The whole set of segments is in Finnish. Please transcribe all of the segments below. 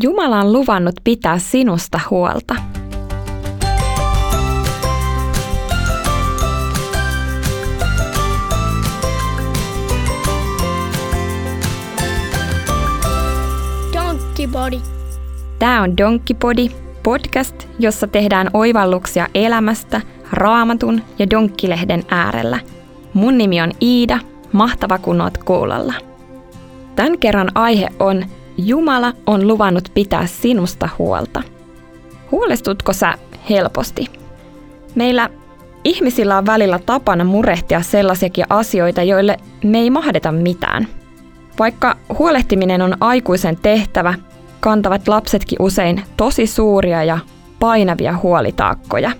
Jumala on luvannut pitää sinusta huolta. Donkkipodi. Tämä on Donkkipodi, podcast, jossa tehdään oivalluksia elämästä raamatun ja donkkilehden äärellä. Mun nimi on Iida, mahtava kun oot kuulolla. Tämän kerran aihe on Jumala on luvannut pitää sinusta huolta. Huolestutko sä helposti? Meillä ihmisillä on välillä tapana murehtia sellaisiakin asioita, joille me ei mahdeta mitään. Vaikka huolehtiminen on aikuisen tehtävä, kantavat lapsetkin usein tosi suuria ja painavia huolitaakkoja.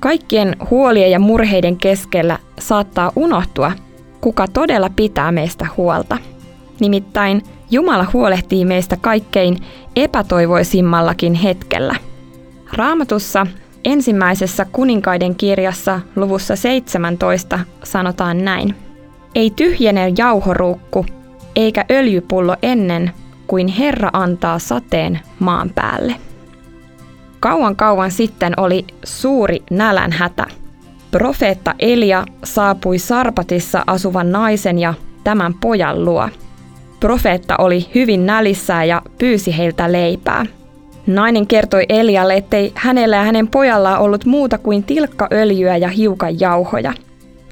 Kaikkien huolien ja murheiden keskellä saattaa unohtua, kuka todella pitää meistä huolta. Nimittäin Jumala huolehtii meistä kaikkein epätoivoisimmallakin hetkellä. Raamatussa ensimmäisessä kuninkaiden kirjassa luvussa 17 sanotaan näin. Ei tyhjene jauhoruukku, eikä öljypullo ennen kuin Herra antaa sateen maan päälle. Kauan kauan sitten oli suuri nälänhätä. Profeetta Elia saapui Sarpatissa asuvan naisen ja tämän pojan luo. Profeetta oli hyvin nälissään ja pyysi heiltä leipää. Nainen kertoi Elialle, ettei hänellä ja hänen pojallaan ollut muuta kuin tilkkaöljyä ja hiukan jauhoja.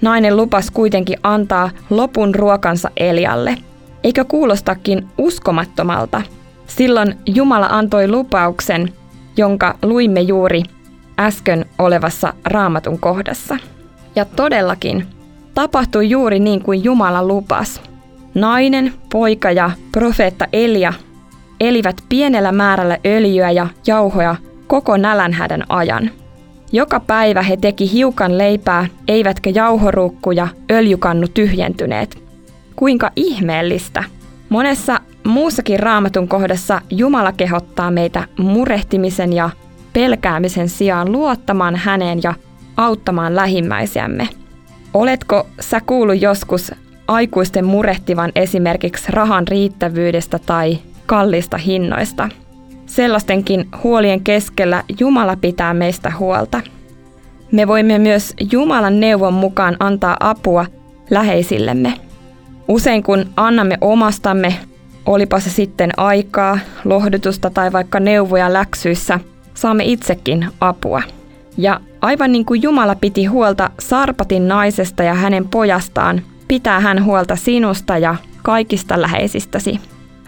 Nainen lupas kuitenkin antaa lopun ruokansa Elialle. Eikö kuulostakin uskomattomalta? Silloin Jumala antoi lupauksen, jonka luimme juuri äsken olevassa raamatun kohdassa. Ja todellakin tapahtui juuri niin kuin Jumala lupas. Nainen, poika ja profeetta Elia elivät pienellä määrällä öljyä ja jauhoja koko nälänhädän ajan. Joka päivä he teki hiukan leipää, eivätkä jauhoruukku ja öljykannu tyhjentyneet. Kuinka ihmeellistä! Monessa muussakin raamatun kohdassa Jumala kehottaa meitä murehtimisen ja pelkäämisen sijaan luottamaan häneen ja auttamaan lähimmäisiämme. Oletko sä kuullut joskus aikuisten murehtivan esimerkiksi rahan riittävyydestä tai kallista hinnoista? Sellaistenkin huolien keskellä Jumala pitää meistä huolta. Me voimme myös Jumalan neuvon mukaan antaa apua läheisillemme. Usein kun annamme omastamme, olipa se sitten aikaa, lohdutusta tai vaikka neuvoja läksyissä, saamme itsekin apua. Ja aivan niin kuin Jumala piti huolta Sarpatin naisesta ja hänen pojastaan, pitää hän huolta sinusta ja kaikista läheisistäsi.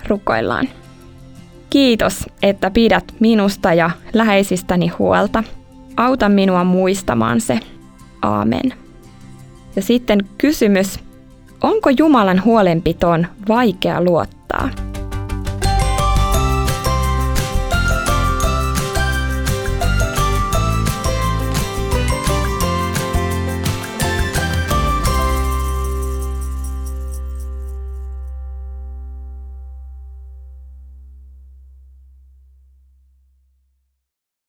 Rukoillaan. Kiitos, että pidät minusta ja läheisistäni huolta. Auta minua muistamaan se. Aamen. Ja sitten kysymys, onko Jumalan huolenpitoon vaikea luottaa?